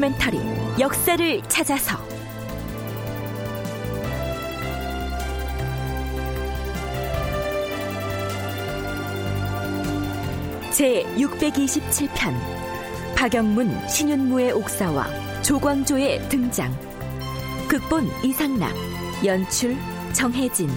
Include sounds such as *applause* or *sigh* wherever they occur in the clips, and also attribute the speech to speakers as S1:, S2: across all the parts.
S1: 다큐멘터리 역사를 찾아서. 제 627편 박영문 신윤무의 옥사와 조광조의 등장. 극본 이상락 연출 정혜진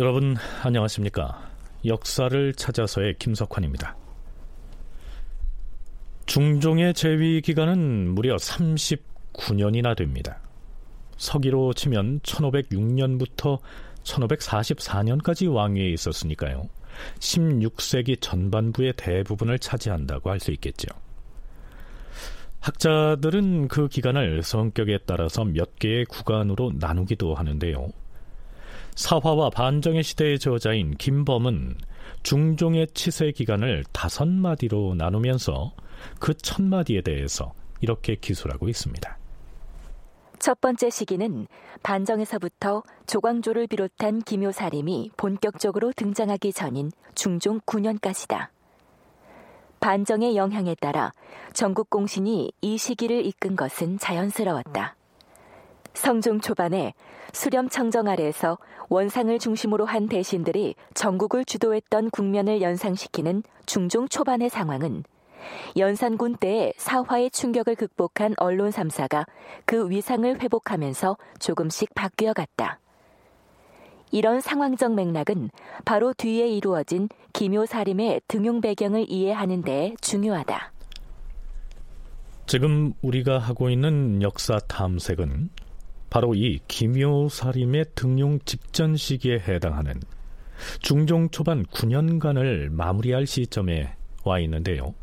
S2: 여러분 안녕하십니까? 역사를 찾아서의 김석환입니다. 중종의 재위 기간은 무려 39년이나 됩니다. 서기로 치면 1506년부터 1544년까지 왕위에 있었으니까요. 16세기 전반부의 대부분을 차지한다고 할 수 있겠죠. 학자들은 그 기간을 성격에 따라서 몇 개의 구간으로 나누기도 하는데요. 사화와 반정의 시대의 저자인 김범은 중종의 치세 기간을 다섯 마디로 나누면서 그 첫 마디에 대해서 이렇게 기술하고 있습니다.
S1: 첫 번째 시기는 반정에서부터 조광조를 비롯한 기묘사림이 본격적으로 등장하기 전인 중종 9년까지다. 반정의 영향에 따라 전국 공신이 이 시기를 이끈 것은 자연스러웠다. 성종 초반에 수렴 청정 아래에서 원상을 중심으로 한 대신들이 전국을 주도했던 국면을 연상시키는 중종 초반의 상황은 연산군 때의 사화의 충격을 극복한 언론 3사가 그 위상을 회복하면서 조금씩 바뀌어 갔다. 이런 상황적 맥락은 바로 뒤에 이루어진 기묘사림의 등용 배경을 이해하는 데 중요하다.
S2: 지금 우리가 하고 있는 역사 탐색은 바로 이 기묘사림의 등용 직전 시기에 해당하는 중종 초반 9년간을 마무리할 시점에 와 있는데요.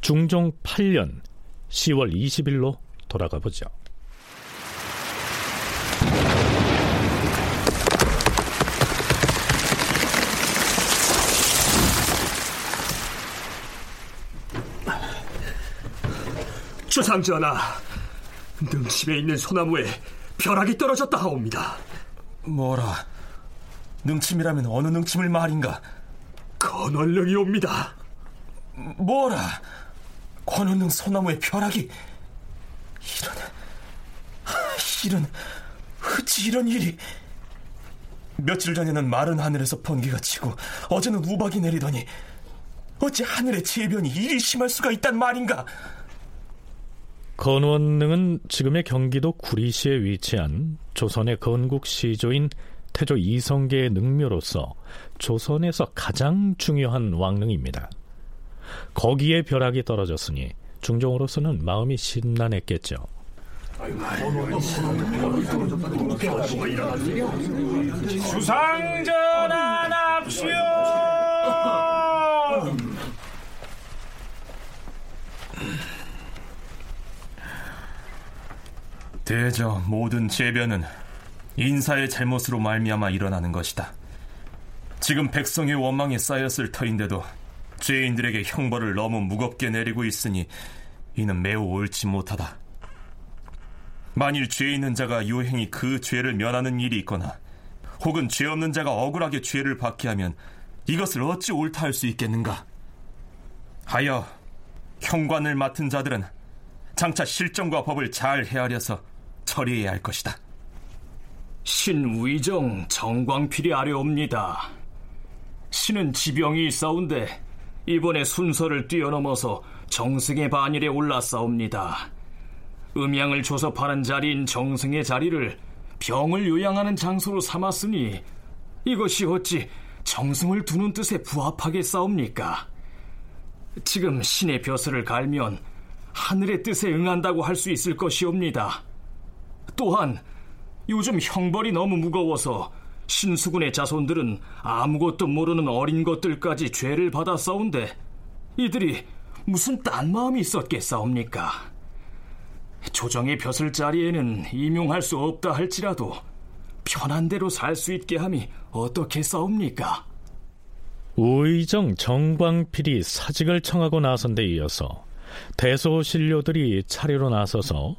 S2: 중종 8년 10월 20일로 돌아가 보죠.
S3: 주상전하, 능심에 있는 소나무에 벼락이 떨어졌다 하옵니다.
S4: 뭐라? 능침이라면 어느 능침을 말인가?
S3: 건월능이옵니다.
S4: 뭐라? 권원능 소나무의 벼락이 이런 이런 어찌 이런 일이 며칠 전에는 마른 하늘에서 번개가 치고 어제는 우박이 내리더니 어찌 하늘의 재변이 이리 심할 수가 있단 말인가?
S2: 건원능은 지금의 경기도 구리시에 위치한 조선의 건국 시조인 태조 이성계의 능묘로서 조선에서 가장 중요한 왕릉입니다. 거기에 벼락이 떨어졌으니 중종으로서는 마음이 심란했겠죠.
S5: 수상전하 납시오!
S4: 대저 모든 재변은 인사의 잘못으로 말미암아 일어나는 것이다. 지금 백성의 원망에 쌓였을 터인데도 죄인들에게 형벌을 너무 무겁게 내리고 있으니 이는 매우 옳지 못하다. 만일 죄 있는 자가 요행이 그 죄를 면하는 일이 있거나 혹은 죄 없는 자가 억울하게 죄를 받게 하면 이것을 어찌 옳다 할 수 있겠는가? 하여 형관을 맡은 자들은 장차 실정과 법을 잘 헤아려서 처리해야 할 것이다.
S3: 신위정 정광필이 아래옵니다. 신은 지병이 있사온데 이번에 순서를 뛰어넘어서 정승의 반열에 올라싸옵니다. 음양을 조섭하는 자리인 정승의 자리를 병을 요양하는 장소로 삼았으니 이것이 어찌 정승을 두는 뜻에 부합하게 싸웁니까? 지금 신의 벼슬을 갈면 하늘의 뜻에 응한다고 할 수 있을 것이옵니다. 또한 요즘 형벌이 너무 무거워서 신수군의 자손들은 아무것도 모르는 어린 것들까지 죄를 받아 싸운데 이들이 무슨 딴 마음이 있었겠사옵니까? 조정의 벼슬 자리에는 임용할 수 없다 할지라도 편한 대로 살 수 있게 함이 어떻게 싸웁니까?
S2: 우의정 정광필이 사직을 청하고 나선 데 이어서 대소신료들이 차례로 나서서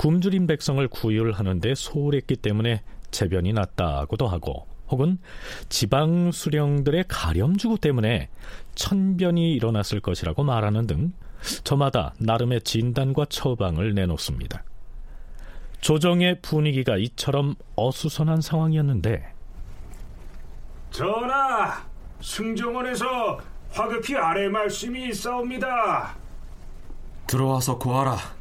S2: 굶주린 백성을 구휼하는데 소홀했기 때문에 재변이 났다고도 하고 혹은 지방 수령들의 가렴주구 때문에 천변이 일어났을 것이라고 말하는 등 저마다 나름의 진단과 처방을 내놓습니다. 조정의 분위기가 이처럼 어수선한 상황이었는데
S5: 전하, 승정원에서 화급히 아래 말씀이 있사옵니다.
S4: 들어와서 구하라.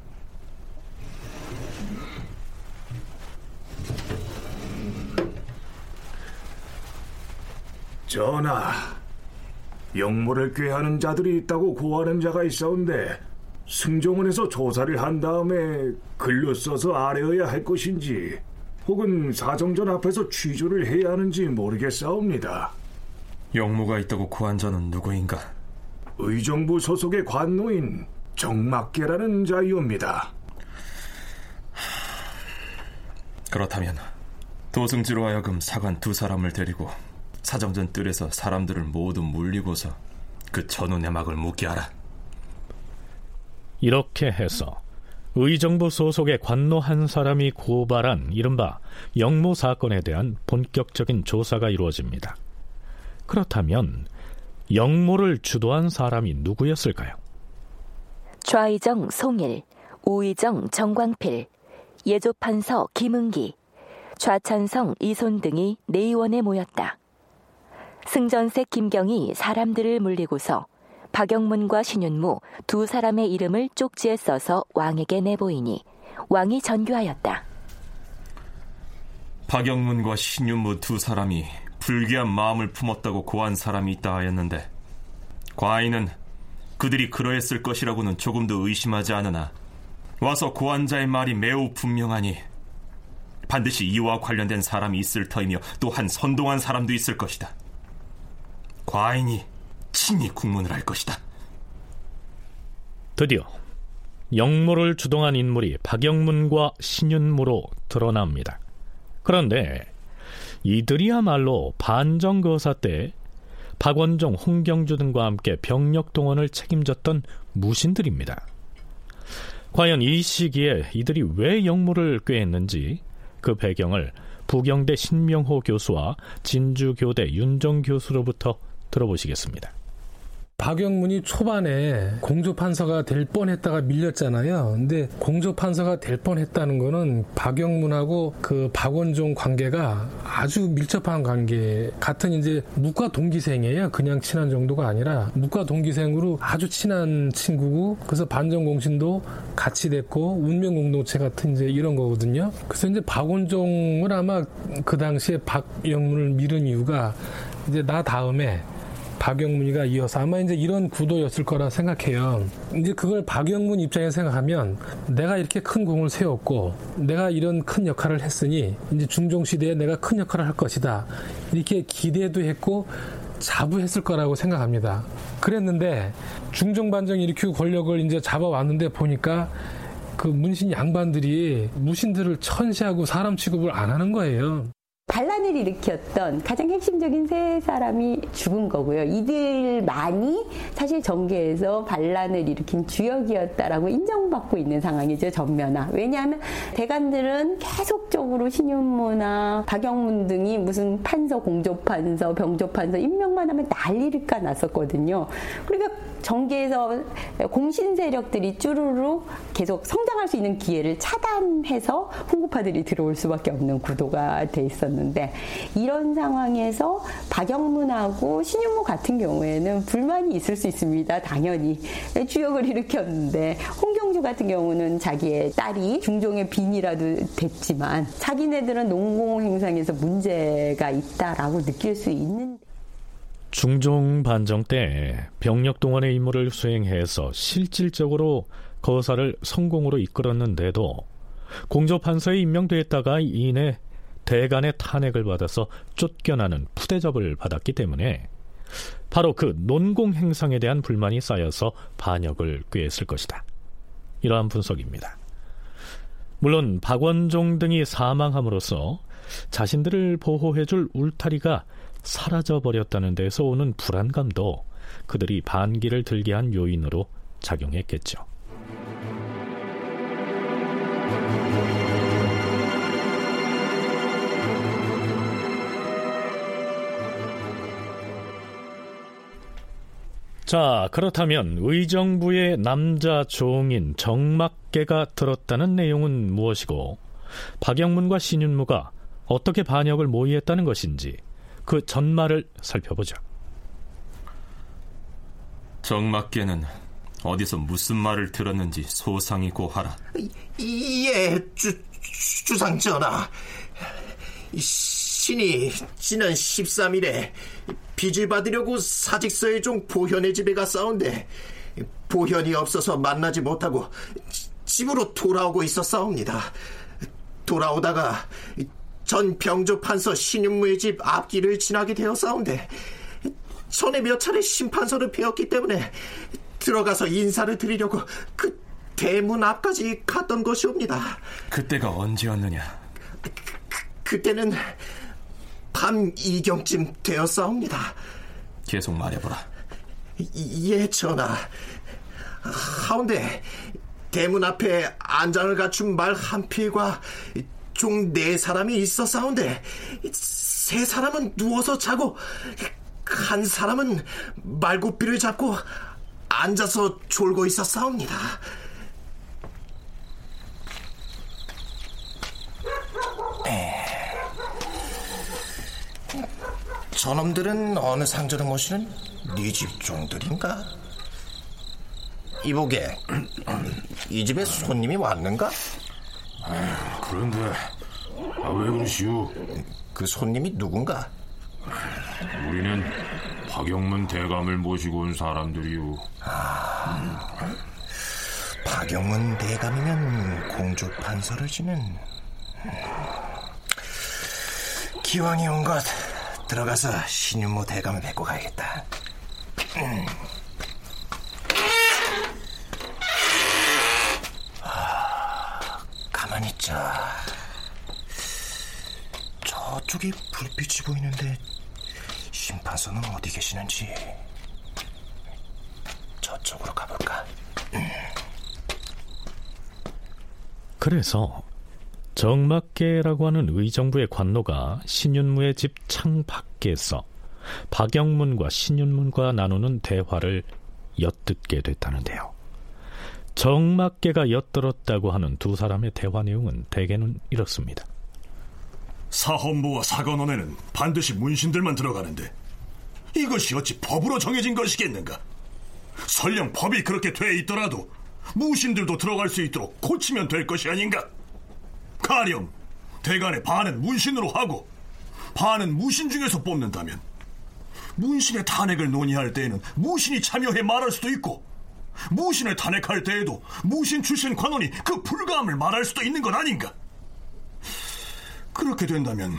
S5: 전하, 영모를 꾀하는 자들이 있다고 고하는 자가 있사온데 승정원에서 조사를 한 다음에 글로 써서 아뢰어야 할 것인지 혹은 사정전 앞에서 취조를 해야 하는지 모르겠사옵니다.
S4: 영모가 있다고 구한 자는 누구인가?
S5: 의정부 소속의 관노인 정막계라는 자이옵니다.
S4: 그렇다면 도승지로 하여금 사관 두 사람을 데리고 사정전 뜰에서 사람들을 모두 물리고서 그 전운의 막을 묻게 하라.
S2: 이렇게 해서 의정부 소속의 관노 한 사람이 고발한 이른바 영모 사건에 대한 본격적인 조사가 이루어집니다. 그렇다면 영모를 주도한 사람이 누구였을까요?
S1: 좌의정 송일, 우의정 정광필, 예조판서 김은기, 좌찬성 이손 등이 내의원에 모였다. 승전색 김경이 사람들을 물리고서 박영문과 신윤무 두 사람의 이름을 쪽지에 써서 왕에게 내보이니 왕이 전교하였다.
S4: 박영문과 신윤무 두 사람이 불귀한 마음을 품었다고 고한 사람이 있다 하였는데 과인은 그들이 그러했을 것이라고는 조금도 의심하지 않으나 와서 고한 자의 말이 매우 분명하니 반드시 이와 관련된 사람이 있을 터이며 또한 선동한 사람도 있을 것이다. 과인이 친히 국문을 할 것이다.
S2: 드디어 영모를 주동한 인물이 박영문과 신윤무로 드러납니다. 그런데 이들이야말로 반정거사 때 박원종, 홍경주 등과 함께 병력 동원을 책임졌던 무신들입니다. 과연 이 시기에 이들이 왜 영모를 꾀했는지 그 배경을 부경대 신명호 교수와 진주교대 윤정 교수로부터 들어보시겠습니다.
S6: 박영문이 초반에 공조판서가 될 뻔했다가 밀렸잖아요. 근데 공조판서가 될 뻔했다는 거는 박영문하고 그 박원종 관계가 아주 밀접한 관계 같은 이제 무과 동기생이에요. 그냥 친한 정도가 아니라 무과 동기생으로 아주 친한 친구고 그래서 반정공신도 같이 됐고 운명 공동체 같은 이제 이런 거거든요. 그래서 이제 박원종을 아마 그 당시에 박영문을 밀은 이유가 이제 나 다음에 박영문이가 이어서 아마 이제 이런 구도였을 거라 생각해요. 이제 그걸 박영문 입장에 생각하면 내가 이렇게 큰 공을 세웠고 내가 이런 큰 역할을 했으니 이제 중종 시대에 내가 큰 역할을 할 것이다. 이렇게 기대도 했고 자부했을 거라고 생각합니다. 그랬는데 중종 반정이 일으키고 권력을 이제 잡아왔는데 보니까 그 문신 양반들이 무신들을 천시하고 사람 취급을 안 하는 거예요.
S7: 반란을 일으켰던 가장 핵심적인 세 사람이 죽은 거고요. 이들만이 사실 정계에서 반란을 일으킨 주역이었다라고 인정받고 있는 상황이죠. 전면화. 왜냐하면 대관들은 계속적으로 신윤무나 박영문 등이 무슨 판서, 공조판서, 병조판서 임명만 하면 난리를 까 났었거든요. 그러니까 정계에서 공신 세력들이 쭈루루 계속 성장할 수 있는 기회를 차단해서 훈구파들이 들어올 수밖에 없는 구도가 돼 있었는데 이런 상황에서 박영문하고 신윤무 같은 경우에는 불만이 있을 수 있습니다. 당연히 주역을 일으켰는데 홍경주 같은 경우는 자기의 딸이 중종의 빈이라도 됐지만 자기네들은 농공 행상에서 문제가 있다라고 느낄 수 있는.
S2: 중종 반정 때 병력 동원의 임무를 수행해서 실질적으로 거사를 성공으로 이끌었는데도 공조판서에 임명됐다가 이내 대간의 탄핵을 받아서 쫓겨나는 푸대접을 받았기 때문에 바로 그 논공 행상에 대한 불만이 쌓여서 반역을 꾀했을 것이다. 이러한 분석입니다. 물론 박원종 등이 사망함으로써 자신들을 보호해줄 울타리가 사라져 버렸다는 데서 오는 불안감도 그들이 반기를 들게 한 요인으로 작용했겠죠. 자, 그렇다면 의정부의 남자 종인 정막계가 들었다는 내용은 무엇이고 박영문과 신윤무가 어떻게 반역을 모의했다는 것인지 그 전말을 살펴보자.
S4: 정막계는 어디서 무슨 말을 들었는지 소상히 고하라.
S8: 예, 주, 주상 전하. 신이 지난 13일에 빚을 받으려고 사직서의 종 보현의 집에 갔사온데 보현이 없어서 만나지 못하고 집으로 돌아오고 있었사옵니다. 돌아오다가 전 병조 판서 신윤무의 집 앞길을 지나게 되었사온데 전에 몇 차례 심판서를 배웠기 때문에 들어가서 인사를 드리려고 그 대문 앞까지 갔던 것이옵니다.
S4: 그때가 언제였느냐?
S8: 그, 그때는 밤 이경쯤 되었사옵니다.
S4: 계속 말해보라.
S8: 예, 전하. 하운데 대문 앞에 안장을 갖춘 말 한 필과 종 네 사람이 있었사온데 세 사람은 누워서 자고 한 사람은 말굽비를 잡고 앉아서 졸고 있었사옵니다. 저놈들은 어느 상전을 모시는 네 집 종들인가? 이보게, *clears throat* 이 집에 손님이 왔는가?
S5: 아, 그런데 아, 왜 그러시오?
S8: 그 손님이 누군가?
S5: 우리는 박영문 대감을 모시고 온 사람들이오.
S8: 아, 박영문 대감이면 공조 판서를 지는 기왕이 온 것 들어가서 신윤모 대감을 뵙고 가야겠다. 저쪽에 불빛이 보이는데 심판서는 어디 계시는지 저쪽으로 가볼까? 음.
S2: 그래서 정막계라고 하는 의정부의 관노가 신윤무의 집 창 밖에서 박영문과 신윤문과 나누는 대화를 엿듣게 됐다는데요. 정막계가 엿들었다고 하는 두 사람의 대화 내용은 대개는 이렇습니다.
S9: 사헌부와 사관원에는 반드시 문신들만 들어가는데 이것이 어찌 법으로 정해진 것이겠는가? 설령 법이 그렇게 돼 있더라도 무신들도 들어갈 수 있도록 고치면 될 것이 아닌가? 가령 대간의 반은 문신으로 하고 반은 무신 중에서 뽑는다면 문신의 탄핵을 논의할 때에는 무신이 참여해 말할 수도 있고 무신을 탄핵할 때에도 무신 출신 관원이 그 불가함을 말할 수도 있는 것 아닌가? 그렇게 된다면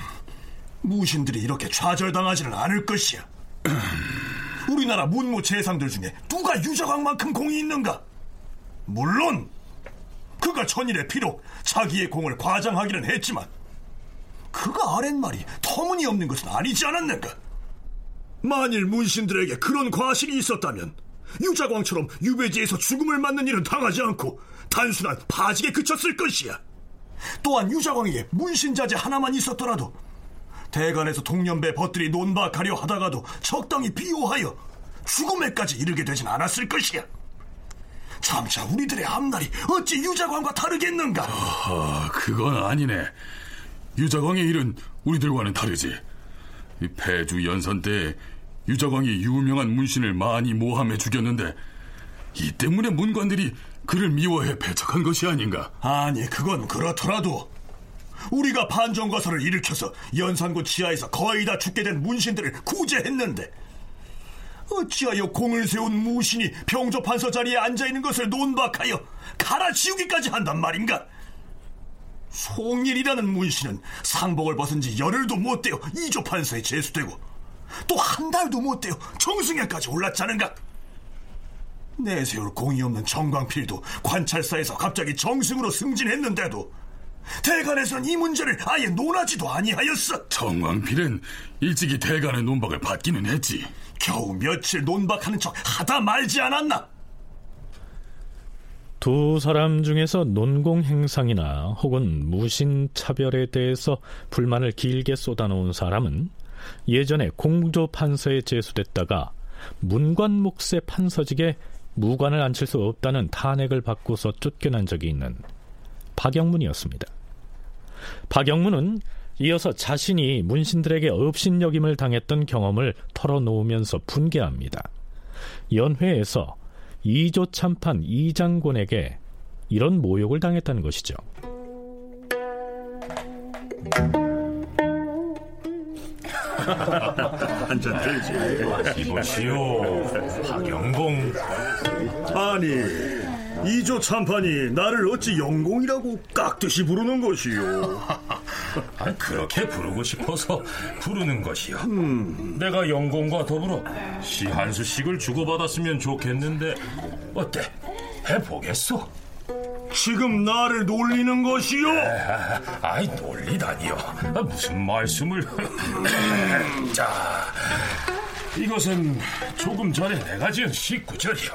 S9: 무신들이 이렇게 좌절당하지는 않을 것이야. *clears throat* 우리나라 문무 재상들 중에 누가 유자광만큼 공이 있는가? 물론 그가 천일에 비록 자기의 공을 과장하기는 했지만 그가 아랫말이 터무니없는 것은 아니지 않았는가? 만일 문신들에게 그런 과실이 있었다면 유자광처럼 유배지에서 죽음을 맞는 일은 당하지 않고 단순한 파직에 그쳤을 것이야. 또한 유자광에게 문신자재 하나만 있었더라도 대간에서 동년배 벗들이 논박하려 하다가도 적당히 비호하여 죽음에까지 이르게 되진 않았을 것이야. 참자 우리들의 앞날이 어찌 유자광과 다르겠는가?
S10: 아, 그건 아니네. 유자광의 일은 우리들과는 다르지. 이 폐주 연선 때 유자광이 유명한 문신을 많이 모함해 죽였는데 이 때문에 문관들이 그를 미워해 배척한 것이 아닌가?
S9: 아니 그건 그렇더라도 우리가 반정거설을 일으켜서 연산군 지하에서 거의 다 죽게 된 문신들을 구제했는데 어찌하여 공을 세운 무신이 병조판서 자리에 앉아있는 것을 논박하여 갈아치우기까지 한단 말인가? 송일이라는 문신은 상복을 벗은 지 열흘도 못 되어 이조판서에 제수되고 또 한 달도 못 되어 정승에까지 올랐자는가? 내세울 공이 없는 정광필도 관찰사에서 갑자기 정승으로 승진했는데도 대간에선 이 문제를 아예 논하지도 아니하였어.
S10: 정광필은 일찍이 대간의 논박을 받기는 했지.
S9: 겨우 며칠 논박하는 척 하다 말지 않았나?
S2: 두 사람 중에서 논공 행상이나 혹은 무신 차별에 대해서 불만을 길게 쏟아놓은 사람은 예전에 공조 판서에 제수됐다가 문관 몫의 판서직에 무관을 앉힐 수 없다는 탄핵을 받고서 쫓겨난 적이 있는 박영문이었습니다. 박영문은 이어서 자신이 문신들에게 업신여김을 당했던 경험을 털어놓으면서 분개합니다. 연회에서 이조 참판 이장군에게 이런 모욕을 당했다는 것이죠. *laughs*
S5: 한잔 들지.
S11: 이보시오, 박영공.
S5: 아니, 이조 참판이 나를 어찌 영공이라고 깍듯이 부르는 것이요. *laughs*
S11: 아, 그렇게 부르고 싶어서 부르는 것이요. 내가 영공과 더불어 시한 수씩을 주고받았으면 좋겠는데 어때? 해보겠소?
S5: 지금 나를 놀리는 것이요? *laughs*
S11: 아이 놀리다니요. 아, 무슨 말씀을? *laughs* 자, 이것은 조금 전에 내가 지은 시구절이요.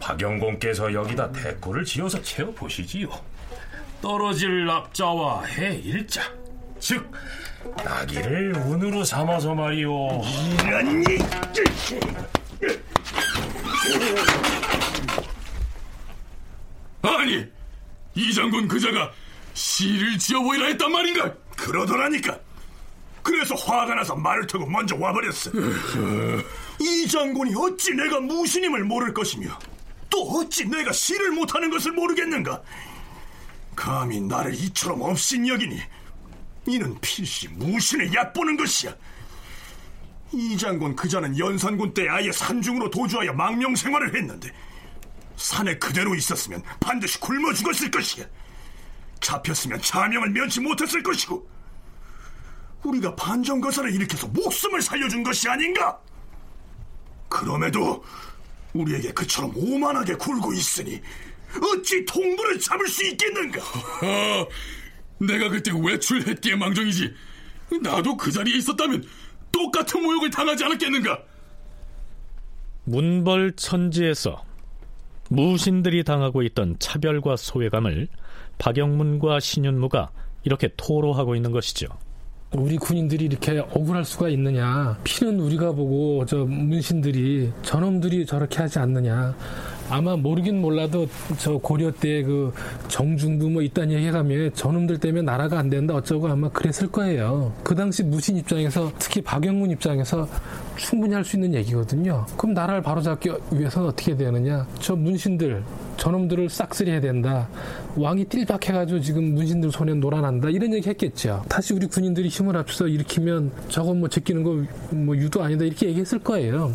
S11: 박영공께서 여기다 대꾸를 지어서 채워 보시지요. 떨어질 납자와 해 일자, 즉 나기를 운으로 삼아서 말이오.
S5: 이런
S10: 아니, 이 장군 그자가 시를 지어보이라 했단 말인가?
S9: 그러더라니까. 그래서 화가 나서 말을 타고 먼저 와버렸어. *laughs* 이 장군이 어찌 내가 무신임을 모를 것이며 또 어찌 내가 시를 못하는 것을 모르겠는가? 감히 나를 이처럼 없인 여기니 이는 필시 무신을 얕보는 것이야. 이 장군 그자는 연산군 때 아예 산중으로 도주하여 망명 생활을 했는데 산에 그대로 있었으면 반드시 굶어 죽었을 것이야. 잡혔으면 자명을 면치 못했을 것이고 우리가 반정거사를 일으켜서 목숨을 살려준 것이 아닌가? 그럼에도 우리에게 그처럼 오만하게 굴고 있으니 어찌 통부를 잡을 수 있겠는가?
S10: 아, 내가 그때 외출했기에 망정이지. 나도 그 자리에 있었다면 똑같은 모욕을 당하지 않았겠는가?
S2: 문벌천지에서 무신들이 당하고 있던 차별과 소외감을 박영문과 신윤무가 이렇게 토로하고 있는 것이죠.
S6: 우리 군인들이 이렇게 억울할 수가 있느냐. 피는 우리가 보고 저 문신들이 저놈들이 저렇게 하지 않느냐. 아마 모르긴 몰라도 저 고려 때 그 정중부 뭐 이딴 얘기 해가면 저놈들 때문에 나라가 안 된다 어쩌고 아마 그랬을 거예요. 그 당시 무신 입장에서 특히 박영문 입장에서 충분히 할 수 있는 얘기거든요. 그럼 나라를 바로잡기 위해서는 어떻게 되느냐? 저 문신들 저놈들을 싹쓸이 해야 된다. 왕이 띨박해가지고 지금 문신들 손에 놀아난다. 이런 얘기 했겠죠. 다시 우리 군인들이 힘을 합쳐서 일으키면 저건 뭐 제끼는 거 뭐 유도 아니다. 이렇게 얘기했을 거예요.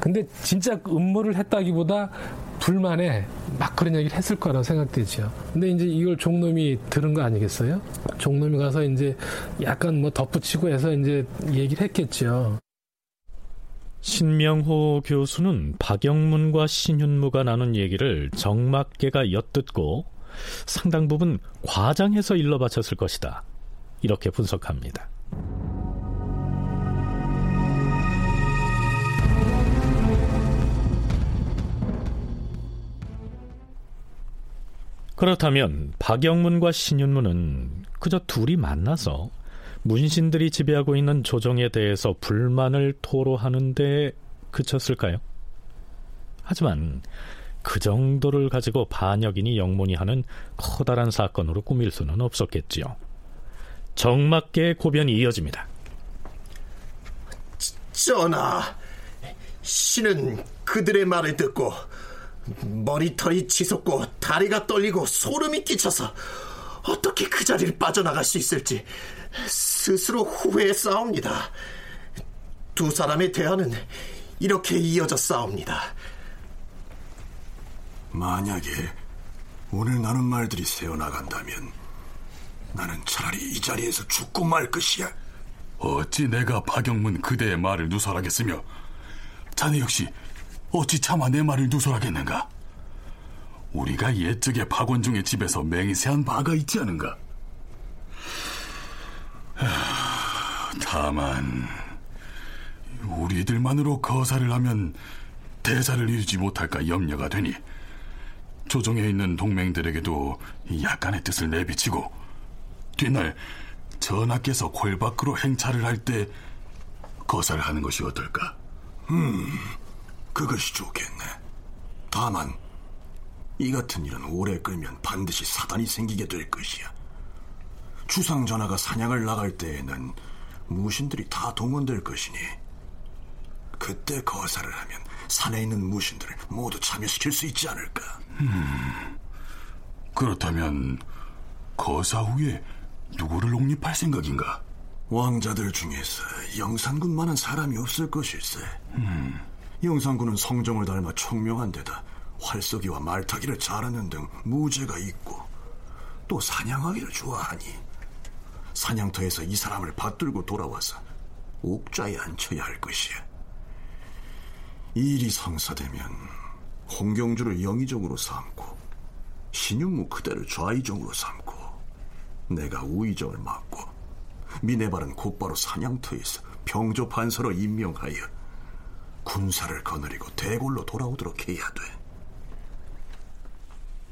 S6: 근데 진짜 음모를 했다기보다 불만에 막 그런 얘기를 했을 거라고 생각되죠. 근데 이제 이걸 종놈이 들은 거 아니겠어요? 종놈이 가서 이제 약간 뭐 덧붙이고 해서 이제 얘기를 했겠죠.
S2: 신명호 교수는 박영문과 신윤무가 나눈 얘기를 정막계가 엿듣고 상당 부분 과장해서 일러 바쳤을 것이다. 이렇게 분석합니다. 그렇다면 박영문과 신윤무는 그저 둘이 만나서 문신들이 지배하고 있는 조정에 대해서 불만을 토로하는데 그쳤을까요? 하지만 그 정도를 가지고 반역인이 영문이 하는 커다란 사건으로 꾸밀 수는 없었겠지요. 정맞게 고변이 이어집니다.
S8: 전하, 신은 그들의 말을 듣고 머리털이 치솟고 다리가 떨리고 소름이 끼쳐서 어떻게 그 자리를 빠져나갈 수 있을지 스스로 후회에 싸웁니다. 두 사람의 대화는 이렇게 이어져 싸웁니다.
S9: 만약에 오늘 나눈 말들이 새어나간다면 나는 차라리 이 자리에서 죽고 말 것이야.
S10: 어찌 내가 박영문 그대의 말을 누설하겠으며 자네 역시 어찌 차마 내 말을 누설하겠는가? 우리가 옛적에 박원중의 집에서 맹세한 바가 있지 않은가? 다만 우리들만으로 거사를 하면 대사를 이루지 못할까 염려가 되니 조정에 있는 동맹들에게도 약간의 뜻을 내비치고 뒷날 전하께서 골 밖으로 행차를 할 때 거사를 하는 것이 어떨까?
S9: 음, 그것이 좋겠네. 다만 이 같은 일은 오래 끌면 반드시 사단이 생기게 될 것이야. 주상 전하가 사냥을 나갈 때에는 무신들이 다 동원될 것이니 그때 거사를 하면 산에 있는 무신들을 모두 참여시킬 수 있지 않을까?
S10: 음, 그렇다면 거사 후에 누구를 옹립할 생각인가?
S9: 왕자들 중에서 영산군만한 사람이 없을 것일세.
S10: 음.
S9: 영산군은 성종을 닮아 총명한 데다 활쏘기와 말타기를 잘하는 등 무죄가 있고 또 사냥하기를 좋아하니 사냥터에서 이 사람을 받들고 돌아와서 옥좌에 앉혀야 할 것이야. 이 일이 성사되면 홍경주를 영의정으로 삼고 신윤무 그대를 좌의정으로 삼고 내가 우의정을 맡고 미네발은 곧바로 사냥터에서 병조 판서로 임명하여 군사를 거느리고 대궐로 돌아오도록 해야 돼.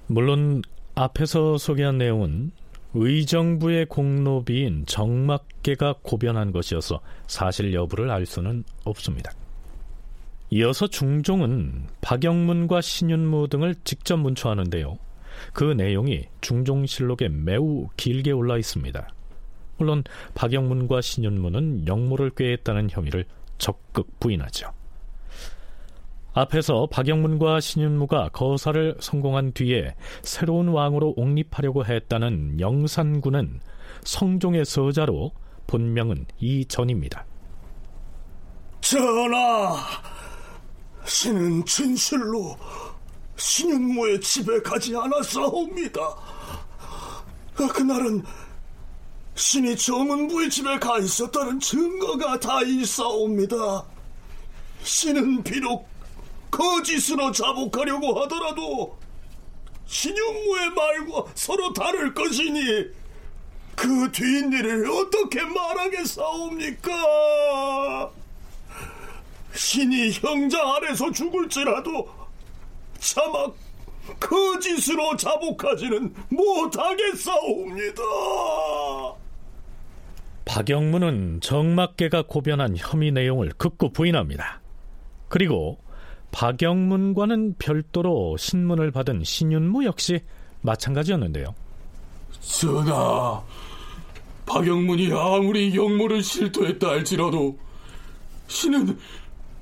S2: 물론 앞에서 소개한 내용은 의정부의 공로비인 정막계가 고변한 것이어서 사실 여부를 알 수는 없습니다. 이어서 중종은 박영문과 신윤무 등을 직접 문초하는데요. 그 내용이 중종실록에 매우 길게 올라 있습니다. 물론 박영문과 신윤무는 영모를 꾀했다는 혐의를 적극 부인하죠. 앞에서 박영문과 신윤무가 거사를 성공한 뒤에 새로운 왕으로 옹립하려고 했다는 영산군은 성종의 서자로 본명은 이전입니다.
S9: 전하, 신은 진실로 신윤모의 집에 가지 않았사옵니다. 그날은 신이 정은부의 집에 가 있었다는 증거가 다 있사옵니다. 신은 비록 거짓으로 자복하려고 하더라도 신윤무의 말과 서로 다를 것이니 그 뒷일을 어떻게 말하겠사옵니까? 신이 형자 아래서 죽을지라도 차마 거짓으로 자복하지는 못하겠사옵니다.
S2: 박영문은 정막계가 고변한 혐의 내용을 극구 부인합니다. 그리고 박영문과는 별도로 신문을 받은 신윤무 역시 마찬가지였는데요.
S10: 전하, 박영문이 아무리 영모를 실토했다 할지라도 신은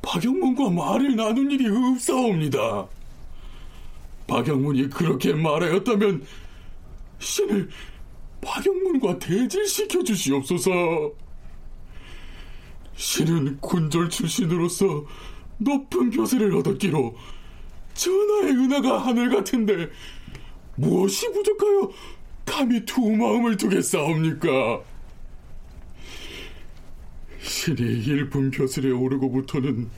S10: 박영문과 말을 나눈 일이 없사옵니다. 박영문이 그렇게 말하였다면 신을 박영문과 대질시켜 주시옵소서. 신은 군졸 출신으로서 높은 교세를 얻었기로 전하의 은하가 하늘 같은데 무엇이 부족하여 감히 두 마음을 두겠사옵니까? 신이 일품 벼슬에 오르고부터는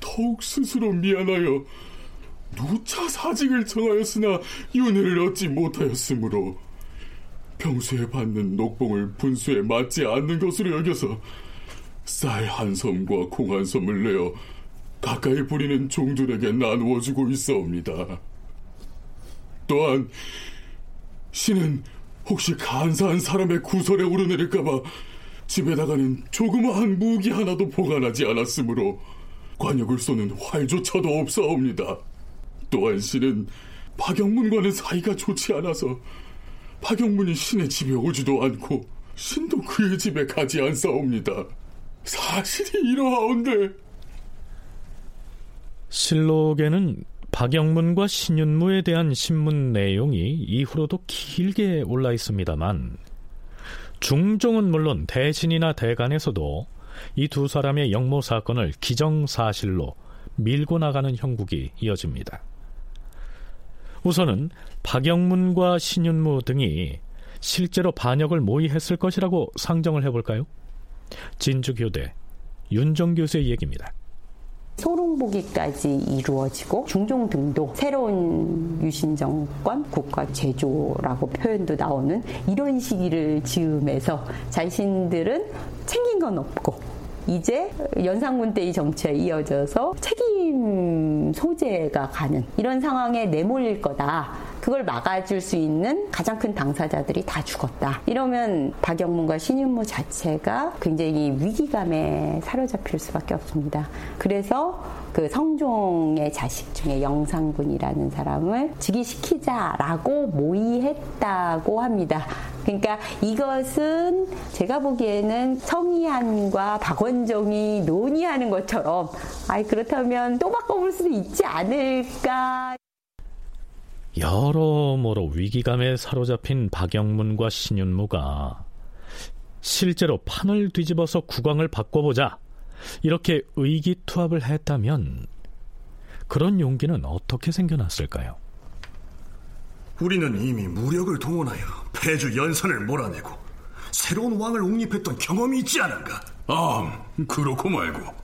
S10: 더욱 스스로 미안하여 누차 사직을 청하였으나 윤회를 얻지 못하였으므로 평소에 받는 녹봉을 분수에 맞지 않는 것으로 여겨서 쌀 한 섬과 콩한 섬을 내어 가까이 부리는 종들에게 나누어 주고 있어옵니다. 또한 신은 혹시 간사한 사람의 구설에 오르내릴까봐 집에다가는 조그마한 무기 하나도 보관하지 않았으므로 관역을 쏘는 활조차도 없사옵니다. 또한 신은 박영문과는 사이가 좋지 않아서 박영문이 신의 집에 오지도 않고 신도 그의 집에 가지 않사옵니다. 사실이 이러하온데
S2: 실록에는 박영문과 신윤무에 대한 신문 내용이 이후로도 길게 올라 있습니다만 중종은 물론 대신이나 대간에서도 이 두 사람의 영모 사건을 기정사실로 밀고 나가는 형국이 이어집니다. 우선은 박영문과 신윤무 등이 실제로 반역을 모의했을 것이라고 상정을 해볼까요? 진주교대 윤정 교수의 얘기입니다.
S7: 소롱보기까지 이루어지고 중종 등도 새로운 유신 정권 국가 제조라고 표현도 나오는 이런 시기를 즈음해서 자신들은 챙긴 건 없고 이제 연산군 때의 정치에 이어져서 책임 소재가 가는 이런 상황에 내몰릴 거다. 그걸 막아줄 수 있는 가장 큰 당사자들이 다 죽었다. 이러면 박영문과 신윤무 자체가 굉장히 위기감에 사로잡힐 수밖에 없습니다. 그래서 그 성종의 자식 중에 영상군이라는 사람을 즉위시키자라고 모의했다고 합니다. 그러니까 이것은 제가 보기에는 성희안과 박원종이 논의하는 것처럼 아이 그렇다면 또 바꿔볼 수도 있지 않을까.
S2: 여러모로 위기감에 사로잡힌 박영문과 신윤무가 실제로 판을 뒤집어서 국왕을 바꿔보자 이렇게 의기투합을 했다면 그런 용기는 어떻게 생겨났을까요?
S9: 우리는 이미 무력을 동원하여 폐주 연선을 몰아내고 새로운 왕을 옹립했던 경험이 있지 않은가?
S10: 아, 그렇고 말고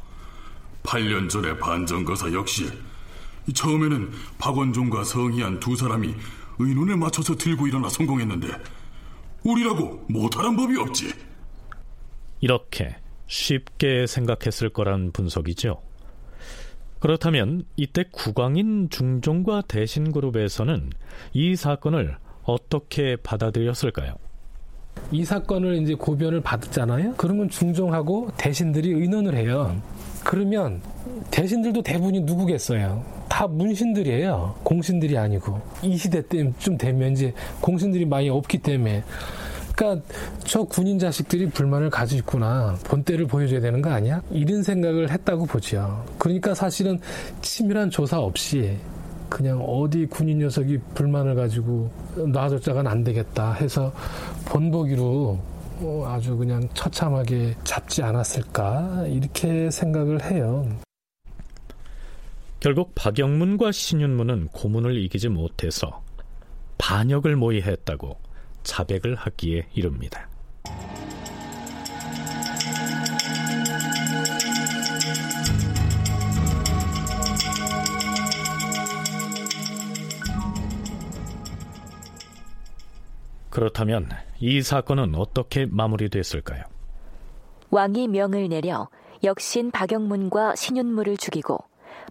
S10: 8년 전에 반정거사 역시 처음에는 박원종과 성희안 두 사람이 의논에 맞춰서 들고 일어나 성공했는데 우리라고 못하는 법이 없지.
S2: 이렇게 쉽게 생각했을 거란 분석이죠. 그렇다면 이때 국왕인 중종과 대신그룹에서는 이 사건을 어떻게 받아들였을까요?
S6: 이 사건을 이제 고변을 받았잖아요. 그러면 중종하고 대신들이 의논을 해요. 그러면 대신들도 대부분이 누구겠어요? 다 문신들이에요. 공신들이 아니고. 이 시대 때좀 되면 이제 공신들이 많이 없기 때문에. 그러니까 저 군인 자식들이 불만을 가지고 있구나. 본때를 보여줘야 되는 거 아니야? 이런 생각을 했다고 보죠. 그러니까 사실은 치밀한 조사 없이 그냥 어디 군인 녀석이 불만을 가지고 놔뒀자간 안 되겠다 해서 본보기로 아주 그냥 처참하게 잡지 않았을까 이렇게 생각을 해요.
S2: 결국 박영문과 신윤무는 고문을 이기지 못해서 반역을 모의했다고 자백을 하기에 이릅니다. 그렇다면 이 사건은 어떻게 마무리됐을까요?
S1: 왕이 명을 내려 역신 박영문과 신윤무를 죽이고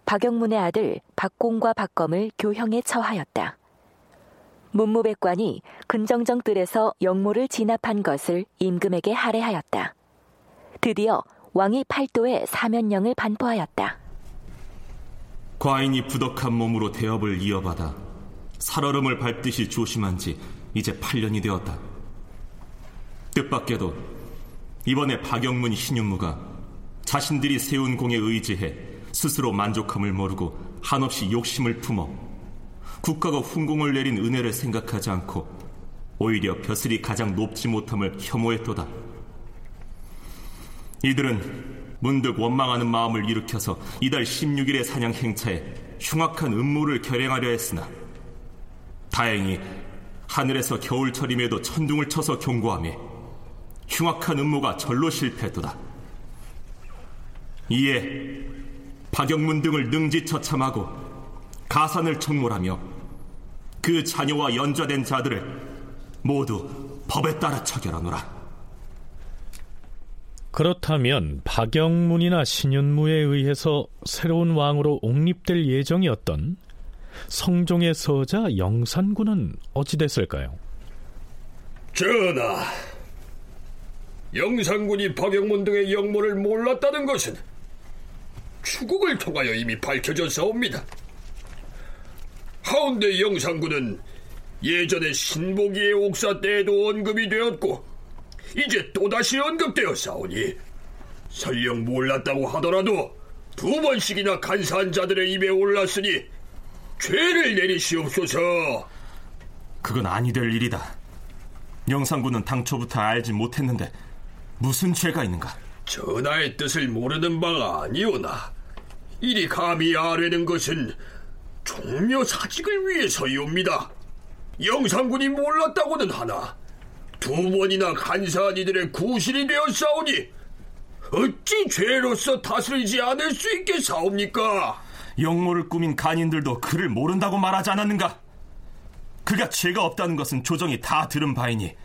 S1: 박영문의 아들 박공과 박검을 교형에 처하였다. 문무백관이 근정정 뜰에서 영모를 진압한 것을 임금에게 할애하였다. 드디어 왕이 팔도에 사면령을 반포하였다.
S4: 과인이 부덕한 몸으로 대업을 이어받아 살얼음을 밟듯이 조심한 지 이제 8년이 되었다. 뜻밖에도 이번에 박영문 신윤무가 자신들이 세운 공에 의지해 스스로 만족함을 모르고 한없이 욕심을 품어 국가가 훈공을 내린 은혜를 생각하지 않고 오히려 벼슬이 가장 높지 못함을 혐오했도다. 이들은 문득 원망하는 마음을 일으켜서 이달 16일의 사냥 행차에 흉악한 음모를 결행하려 했으나 다행히 하늘에서 겨울철임에도 천둥을 쳐서 경고하며 흉악한 음모가 절로 실패했도다. 이에 박영문 등을 능지처참하고 가산을 청몰하며 그 자녀와 연좌된 자들을 모두 법에 따라 처결하노라.
S2: 그렇다면 박영문이나 신윤무에 의해서 새로운 왕으로 옹립될 예정이었던 성종의 서자 영산군은 어찌 됐을까요?
S11: 전하, 영산군이 박영문 등의 영모를 몰랐다는 것은 추국을 통하여 이미 밝혀졌사옵니다. 하운데 영산군은 예전에 신보기의 옥사 때에도 언급이 되었고 이제 또다시 언급되었사오니 설령 몰랐다고 하더라도 두 번씩이나 간사한 자들의 입에 올랐으니 죄를 내리시옵소서.
S4: 그건 아니 될 일이다. 영상군은 당초부터 알지 못했는데 무슨 죄가 있는가?
S11: 전하의 뜻을 모르는 바가 아니오나 이리 감히 아뢰는 것은 종묘 사직을 위해서이옵니다. 영상군이 몰랐다고는 하나 두 번이나 간사한 이들의 구실이 되었사오니 어찌 죄로서 다스리지 않을 수 있겠사옵니까?
S4: 영모를 꾸민 간인들도 그를 모른다고 말하지 않았는가? 그가 죄가 없다는 것은 조정이 다 들은 바이니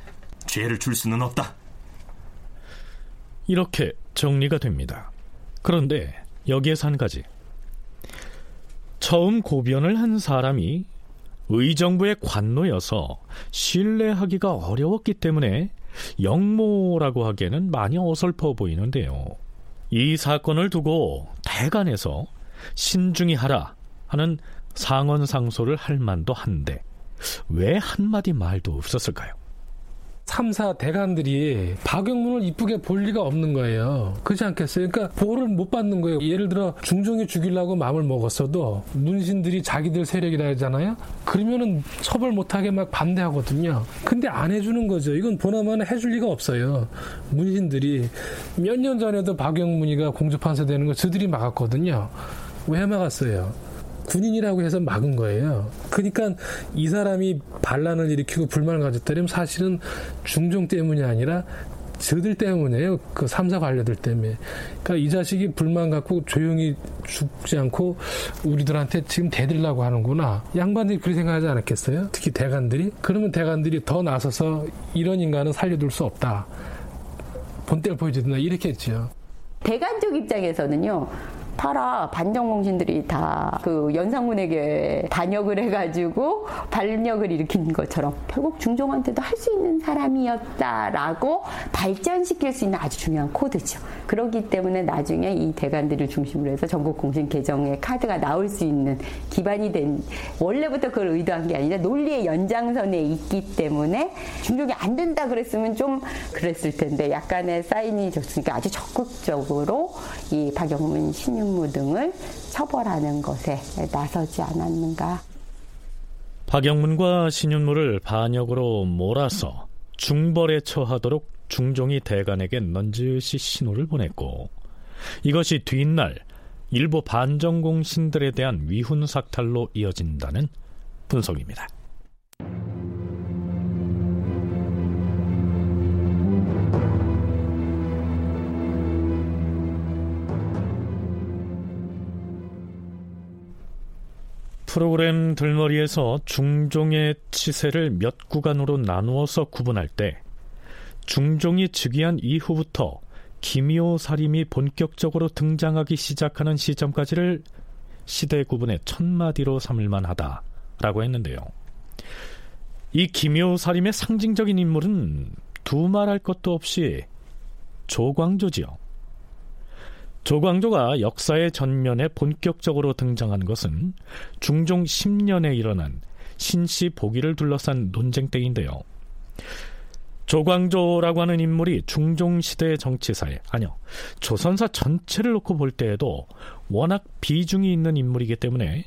S4: 죄를 줄 수는 없다.
S2: 이렇게 정리가 됩니다. 그런데 여기에서 한 가지. 처음 고변을 한 사람이 의정부의 관노여서 신뢰하기가 어려웠기 때문에 영모라고 하기에는 많이 어설퍼 보이는데요. 이 사건을 두고 대간에서 신중히 하라 하는 상언 상소를 할 만도 한데 왜 한마디 말도 없었을까요?
S6: 3사 대관들이 박영문을 이쁘게 볼 리가 없는 거예요. 그렇지 않겠어요? 그러니까 보호를 못 받는 거예요. 예를 들어 중종이 죽이려고 마음을 먹었어도 문신들이 자기들 세력이라 하잖아요. 그러면은 처벌 못하게 막 반대하거든요. 근데 안 해주는 거죠. 이건 보나마나 해줄 리가 없어요. 문신들이 몇 년 전에도 박영문이가 공주판사 되는 거 저들이 막았거든요. 왜 막았어요? 군인이라고 해서 막은 거예요. 그러니까 이 사람이 반란을 일으키고 불만을 가졌다면 사실은 중종 때문이 아니라 저들 때문에요. 그 삼사 관료들 때문에. 그러니까 이 자식이 불만 갖고 조용히 죽지 않고 우리들한테 지금 대들라고 하는구나. 양반들이 그렇게 생각하지 않았겠어요? 특히 대관들이? 그러면 대관들이 더 나서서 이런 인간은 살려둘 수 없다. 본때를 보여주든가 이렇게 했죠.
S7: 대관족 입장에서는요. 파라 반정공신들이 다 그 연상군에게 반역을 해가지고 반역을 일으킨 것처럼 결국 중종한테도 할 수 있는 사람이었다라고 발전시킬 수 있는 아주 중요한 코드죠. 그렇기 때문에 나중에 이 대관들을 중심으로 해서 전국 공신 개정의 카드가 나올 수 있는 기반이 된 원래부터 그걸 의도한 게 아니라 논리의 연장선에 있기 때문에 중종이 안 된다 그랬으면 좀 그랬을 텐데 약간의 사인이 줬으니까 아주 적극적으로 이 박영문 신 윤무 등을 처벌하는 것에 나서지 않았는가.
S2: 박영문과 신윤무를 반역으로 몰아서 중벌에 처하도록 중종이 대간에게 넌지시 신호를 보냈고 이것이 뒷날 일부 반정공 신들에 대한 위훈 삭탈로 이어진다는 분석입니다. 프로그램 들머리에서 중종의 치세를 몇 구간으로 나누어서 구분할 때 중종이 즉위한 이후부터 기묘 살림이 본격적으로 등장하기 시작하는 시점까지를 시대 구분의 첫마디로 삼을 만 하다라고 했는데요. 이 기묘 살림의 상징적인 인물은 두말할 것도 없이 조광조지요. 조광조가 역사의 전면에 본격적으로 등장한 것은 중종 10년에 일어난 신씨 보기를 둘러싼 논쟁 때인데요. 조광조라고 하는 인물이 중종시대의 정치사에, 아니요, 조선사 전체를 놓고 볼 때에도 워낙 비중이 있는 인물이기 때문에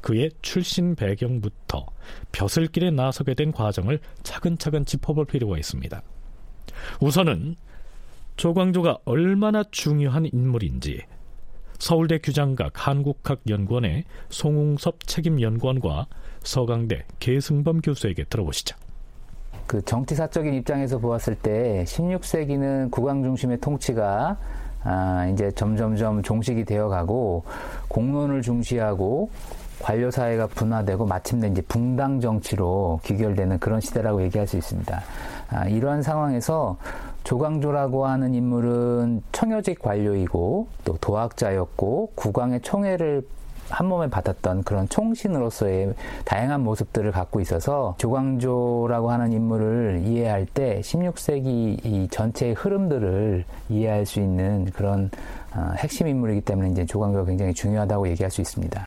S2: 그의 출신 배경부터 벼슬길에 나서게 된 과정을 차근차근 짚어볼 필요가 있습니다. 우선은 조광조가 얼마나 중요한 인물인지 서울대 규장각 한국학연구원의 송웅섭 책임연구원과 서강대 계승범 교수에게 들어보시죠.
S12: 그 정치사적인 입장에서 보았을 때 16세기는 국왕 중심의 통치가 아, 이제 점점점 종식이 되어가고 공론을 중시하고 관료 사회가 분화되고 마침내 이제 붕당 정치로 귀결되는 그런 시대라고 얘기할 수 있습니다. 아, 이러한 상황에서 조광조라고 하는 인물은 청여직 관료이고 또 도학자였고 국왕의 총애를 한 몸에 받았던 그런 총신으로서의 다양한 모습들을 갖고 있어서 조광조라고 하는 인물을 이해할 때 16세기 이 전체의 흐름들을 이해할 수 있는 그런 어, 핵심 인물이기 때문에 이제 조광조가 굉장히 중요하다고 얘기할 수 있습니다.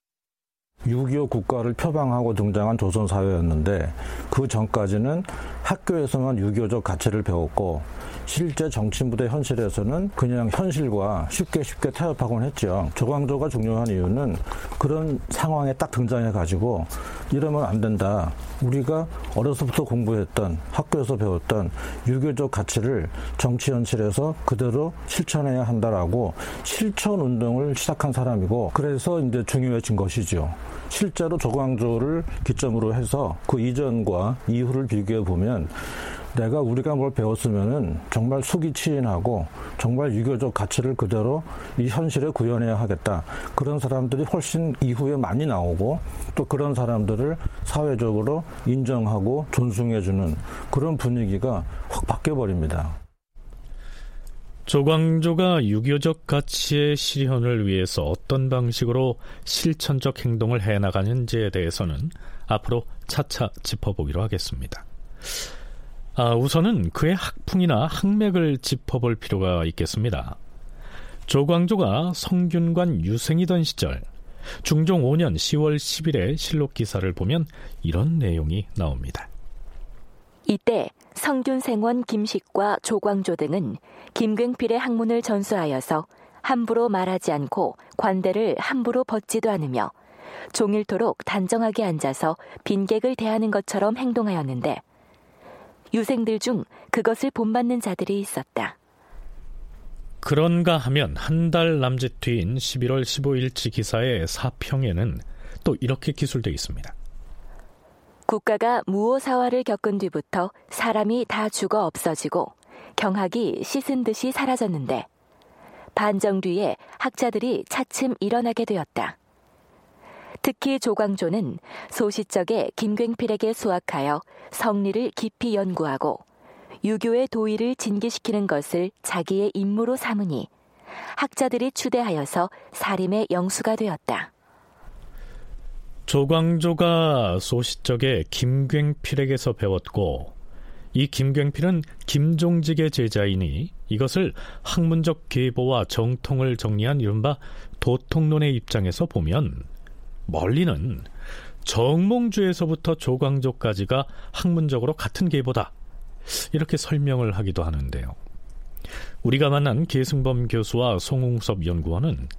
S13: 6.25 국가를 표방하고 등장한 조선 사회였는데 그 전까지는 학교에서만 6.25적 가치를 배웠고 실제 정치무대 현실에서는 그냥 현실과 쉽게 쉽게 타협하곤 했죠. 조광조가 중요한 이유는 그런 상황에 딱 등장해 가지고 이러면 안 된다. 우리가 어려서부터 공부했던 학교에서 배웠던 유교적 가치를 정치 현실에서 그대로 실천해야 한다라고 실천 운동을 시작한 사람이고 그래서 이제 중요해진 것이죠. 실제로 조광조를 기점으로 해서 그 이전과 이후를 비교해 보면 내가 우리가 뭘 배웠으면은 정말 수기 치인하고 정말 유교적 가치를 그대로 이 현실에 구현해야 하겠다. 그런 사람들이 훨씬 이후에 많이 나오고 또 그런 사람들을 사회적으로 인정하고 존중해주는 그런 분위기가 확 바뀌어 버립니다.
S2: 조광조가 유교적 가치의 실현을 위해서 어떤 방식으로 실천적 행동을 해나가는지에 대해서는 앞으로 차차 짚어보기로 하겠습니다. 아, 우선은 그의 학풍이나 학맥을 짚어볼 필요가 있겠습니다. 조광조가 성균관 유생이던 시절 중종 5년 10월 10일의 실록 기사를 보면 이런 내용이 나옵니다.
S1: 이때 성균생원 김식과 조광조 등은 김굉필의 학문을 전수하여서 함부로 말하지 않고 관대를 함부로 벗지도 않으며 종일토록 단정하게 앉아서 빈객을 대하는 것처럼 행동하였는데 유생들 중 그것을 본받는 자들이 있었다.
S2: 그런가 하면 한 달 남짓 뒤인 11월 15일치 기사의 사평에는 또 이렇게 기술되어 있습니다.
S1: 국가가 무오사화를 겪은 뒤부터 사람이 다 죽어 없어지고 경학이 씻은 듯이 사라졌는데 반정 뒤에 학자들이 차츰 일어나게 되었다. 특히 조광조는 소시적에 김굉필에게 수학하여 성리를 깊이 연구하고 유교의 도의를 진기시키는 것을 자기의 임무로 삼으니 학자들이 추대하여서 사림의 영수가 되었다.
S2: 조광조가 소시적에 김굉필에게서 배웠고 이 김굉필은 김종직의 제자이니 이것을 학문적 계보와 정통을 정리한 이른바 도통론의 입장에서 보면 멀리는 정몽주에서부터 조광조까지가 학문적으로 같은 계보다 이렇게 설명을 하기도 하는데요. 우리가 만난 계승범 교수와 송웅섭 연구원은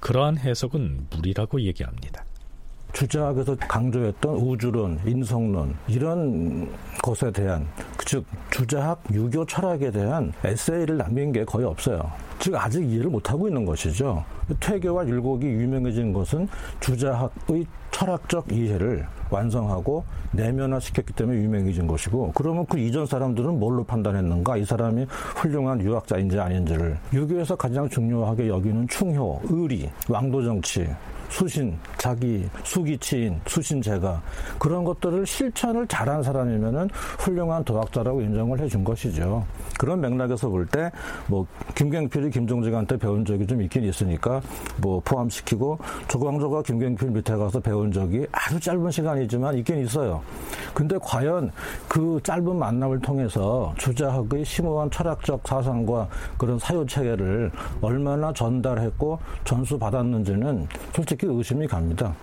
S2: 그러한 해석은 무리라고 얘기합니다.
S13: 주자학에서 강조했던 우주론, 인성론 이런 것에 대한 즉 주자학 유교 철학에 대한 에세이를 남긴 게 거의 없어요. 즉 아직 이해를 못하고 있는 것이죠. 퇴계와 율곡이 유명해진 것은 주자학의 철학적 이해를 완성하고 내면화시켰기 때문에 유명해진 것이고 그러면 그 이전 사람들은 뭘로 판단했는가 이 사람이 훌륭한 유학자인지 아닌지를 유교에서 가장 중요하게 여기는 충효, 의리, 왕도정치 수신, 자기, 수기치인, 수신제가 그런 것들을 실천을 잘한 사람이면은 훌륭한 도학자라고 인정을 해준 것이죠. 그런 맥락에서 볼 때 뭐 김경필이 김종직한테 배운 적이 좀 있긴 있으니까 뭐 포함시키고 조광조가 김경필 밑에 가서 배운 적이 아주 짧은 시간이지만 있긴 있어요. 근데 과연 그 짧은 만남을 통해서 주자학의 심오한 철학적 사상과 그런 사유 체계를 얼마나 전달했고 전수 받았는지는 솔직히 의심이 갑니다.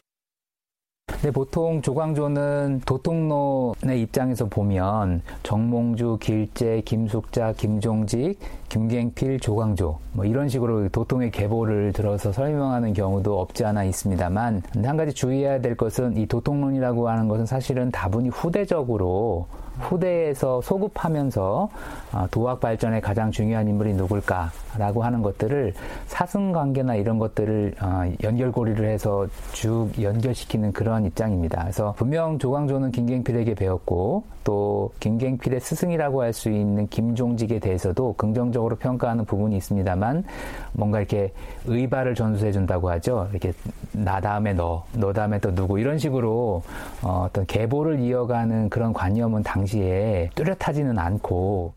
S12: 근데 보통 조광조는 도통론의 입장에서 보면 정몽주, 길재, 김숙자, 김종직, 김갱필, 조광조 뭐 이런 식으로 도통의 계보를 들어서 설명하는 경우도 없지 않아 있습니다만 한 가지 주의해야 될 것은 이 도통론이라고 하는 것은 사실은 다분히 후대적으로 후대에서 소급하면서 어, 도학 발전에 가장 중요한 인물이 누굴까라고 하는 것들을 사승 관계나 이런 것들을 어, 연결고리를 해서 쭉 연결시키는 그런 입장입니다. 그래서 분명 조광조는 김갱필에게 배웠고 또 김갱필의 스승이라고 할 수 있는 김종직에 대해서도 긍정적으로 평가하는 부분이 있습니다만 뭔가 이렇게 의발을 전수해 준다고 하죠. 이렇게 나 다음에 너, 너 다음에 또 누구 이런 식으로 어, 어떤 계보를 이어가는 그런 관념은 당 시에 뚜렷하지는 않고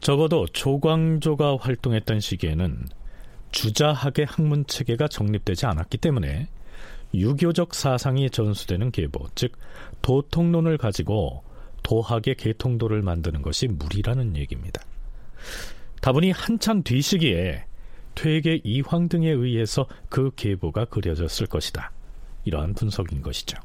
S2: 적어도 조광조가 활동했던 시기에는 주자학의 학문 체계가 정립되지 않았기 때문에 유교적 사상이 전수되는 계보, 즉 도통론을 가지고 도학의 계통도를 만드는 것이 무리라는 얘기입니다. 다분히 한참 뒤 시기에 퇴계 이황 등에 의해서 그 계보가 그려졌을 것이다. 이러한 분석인 것이죠.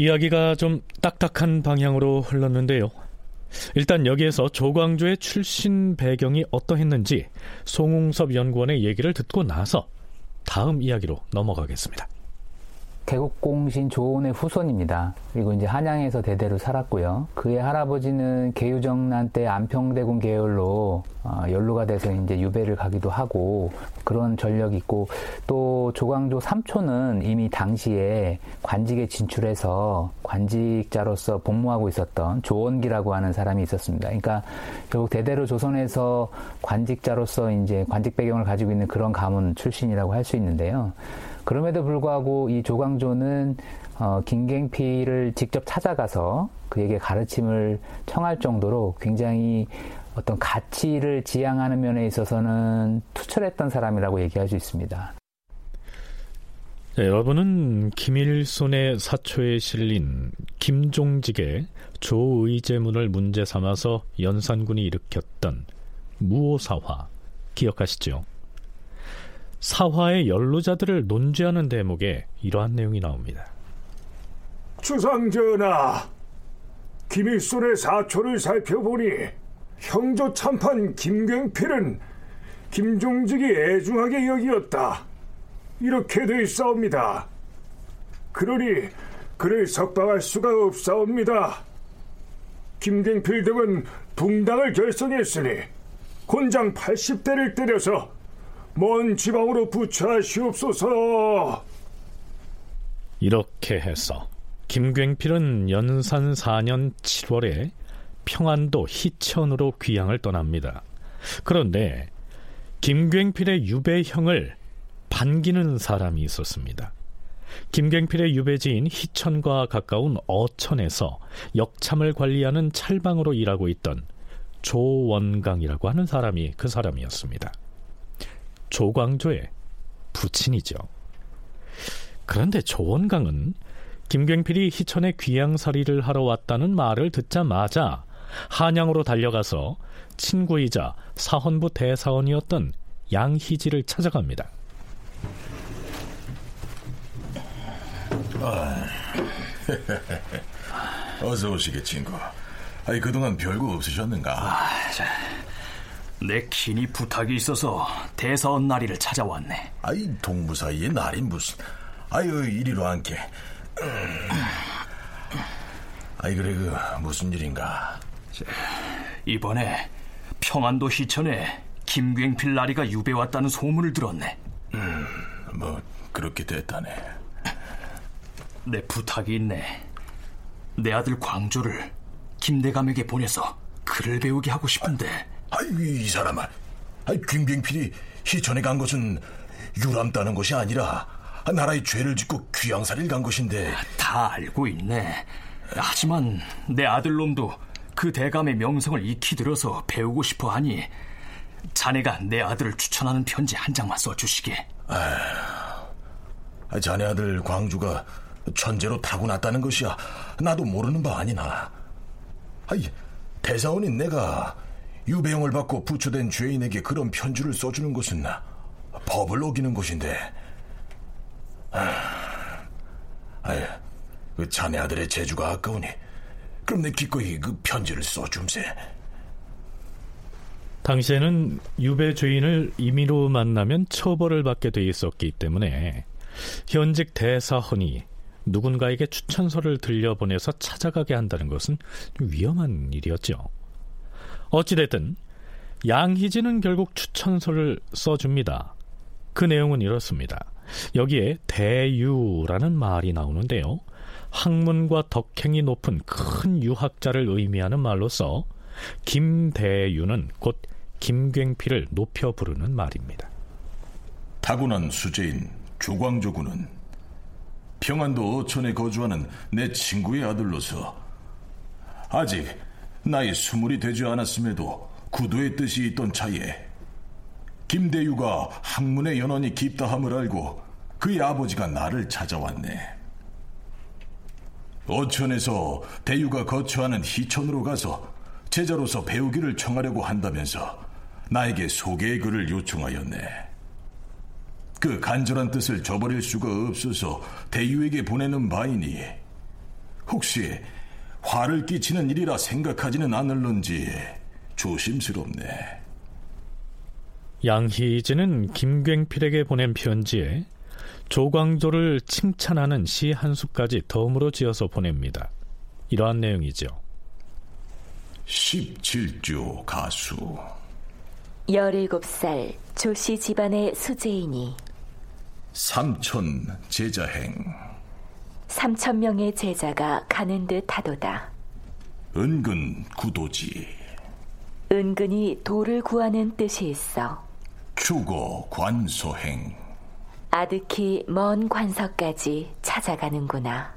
S2: 이야기가 좀 딱딱한 방향으로 흘렀는데요. 일단 여기에서 조광조의 출신 배경이 어떠했는지 송웅섭 연구원의 얘기를 듣고 나서 다음 이야기로 넘어가겠습니다.
S12: 개국공신 조온의 후손입니다. 그리고 이제 한양에서 대대로 살았고요. 그의 할아버지는 계유정난 때 안평대군 계열로 어, 연루가 돼서 이제 유배를 가기도 하고 그런 전력이 있고 또 조광조 삼촌은 이미 당시에 관직에 진출해서 관직자로서 복무하고 있었던 조원기라고 하는 사람이 있었습니다. 그러니까 결국 대대로 조선에서 관직자로서 이제 관직 배경을 가지고 있는 그런 가문 출신이라고 할 수 있는데요. 그럼에도 불구하고 이 조광조는 어, 김갱필을 직접 찾아가서 그에게 가르침을 청할 정도로 굉장히 어떤 가치를 지향하는 면에 있어서는 투철했던 사람이라고 얘기할 수 있습니다.
S2: 네, 여러분은 김일손의 사초에 실린 김종직의 조의제문을 문제 삼아서 연산군이 일으켰던 무오사화 기억하시죠? 사화의 연루자들을 논죄하는 대목에 이러한 내용이 나옵니다.
S5: 주상전하, 김일손의 사초를 살펴보니 형조 참판 김경필은 김종직이 애중하게 여기었다. 이렇게 돼 있사옵니다. 그러니 그를 석방할 수가 없사옵니다. 김경필 등은 붕당을 결성했으니 곤장 80대를 때려서 먼 지방으로 부처하시옵소서.
S2: 이렇게 해서 김굉필은 연산 4년 7월에 평안도 희천으로 귀향을 떠납니다. 그런데 김굉필의 유배형을 반기는 사람이 있었습니다. 김굉필의 유배지인 희천과 가까운 어천에서 역참을 관리하는 찰방으로 일하고 있던 조원강이라고 하는 사람이 그 사람이었습니다. 조광조의 부친이죠. 그런데 조원강은 김굉필이 희천에 귀양살이를 하러 왔다는 말을 듣자마자 한양으로 달려가서 친구이자 사헌부 대사원이었던 양희지를 찾아갑니다.
S14: 아, *laughs* 어서 오시게 친구. 아니 그동안 별거 없으셨는가?
S3: 아, 자, 내 긴이 부탁이 있어서 대사원 나리를 찾아왔네.
S14: 아이 동무 사이에 날이 무슨? 아유 이리로 앉게. 아이 그래 그 무슨 일인가?
S3: 자, 이번에 평안도 희천에 김굉필 나리가 유배 왔다는 소문을 들었네.
S14: 음, 뭐 그렇게 됐다네.
S3: 내 부탁이 있네. 내 아들 광조를 김대감에게 보내서 글을 배우게 하고 싶은데.
S14: 아 이이 사람아, 아이 김갱필이 희천에 간 것은 유람 따는 것이 아니라 나라의 죄를 짓고 귀양살이를 간 것인데.
S3: 다 알고 있네. 하지만 내 아들놈도 그 대감의 명성을 익히 들어서 배우고 싶어 하니 자네가 내 아들을 추천하는 편지 한 장만 써주시게.
S14: 아, 자네 아들 광주가 천재로 타고났다는 것이야. 나도 모르는 바 아니나. 아이, 대사원인 내가 유배형을 받고 부처된 죄인에게 그런 편지를 써주는 것은 법을 어기는 것인데. 아, 아이, 그 자네 아들의 재주가 아까우니 그럼 내 기꺼이 그 편지를 써줌세.
S2: 당시에는 유배 죄인을 임의로 만나면 처벌을 받게 돼 있었기 때문에 현직 대사헌이 누군가에게 추천서를 들려보내서 찾아가게 한다는 것은 위험한 일이었죠. 어찌됐든 양희진은 결국 추천서를 써줍니다. 그 내용은 이렇습니다. 여기에 대유라는 말이 나오는데요. 학문과 덕행이 높은 큰 유학자를 의미하는 말로서 김대유는 곧 김굉필을 높여 부르는 말입니다.
S14: 타고난 수재인 조광조군은 평안도 어천에 거주하는 내 친구의 아들로서 아직 나이 스물이 되지 않았음에도 구도의 뜻이 있던 차에 김대유가 학문의 연원이 깊다함을 알고 그의 아버지가 나를 찾아왔네.
S9: 어천에서 대유가 거처하는 희천으로 가서 제자로서 배우기를 청하려고 한다면서 나에게 소개의 글을 요청하였네. 그 간절한 뜻을 저버릴 수가 없어서 대유에게 보내는 바이니 혹시 화를 끼치는 일이라 생각하지는 않을런지 조심스럽네.
S2: 양희진은 김굉필에게 보낸 편지에 조광조를 칭찬하는 시 한 수까지 덤으로 지어서 보냅니다. 이러한 내용이죠.
S9: 17조 가수
S1: 17살 조씨 집안의 수재이니
S9: 삼천 제자행
S1: 삼천 명의 제자가 가는 듯 하도다.
S9: 은근 구도지
S1: 은근히 도를 구하는 뜻이 있어.
S9: 주거 관소행
S1: 아득히 먼 관서까지 찾아가는구나.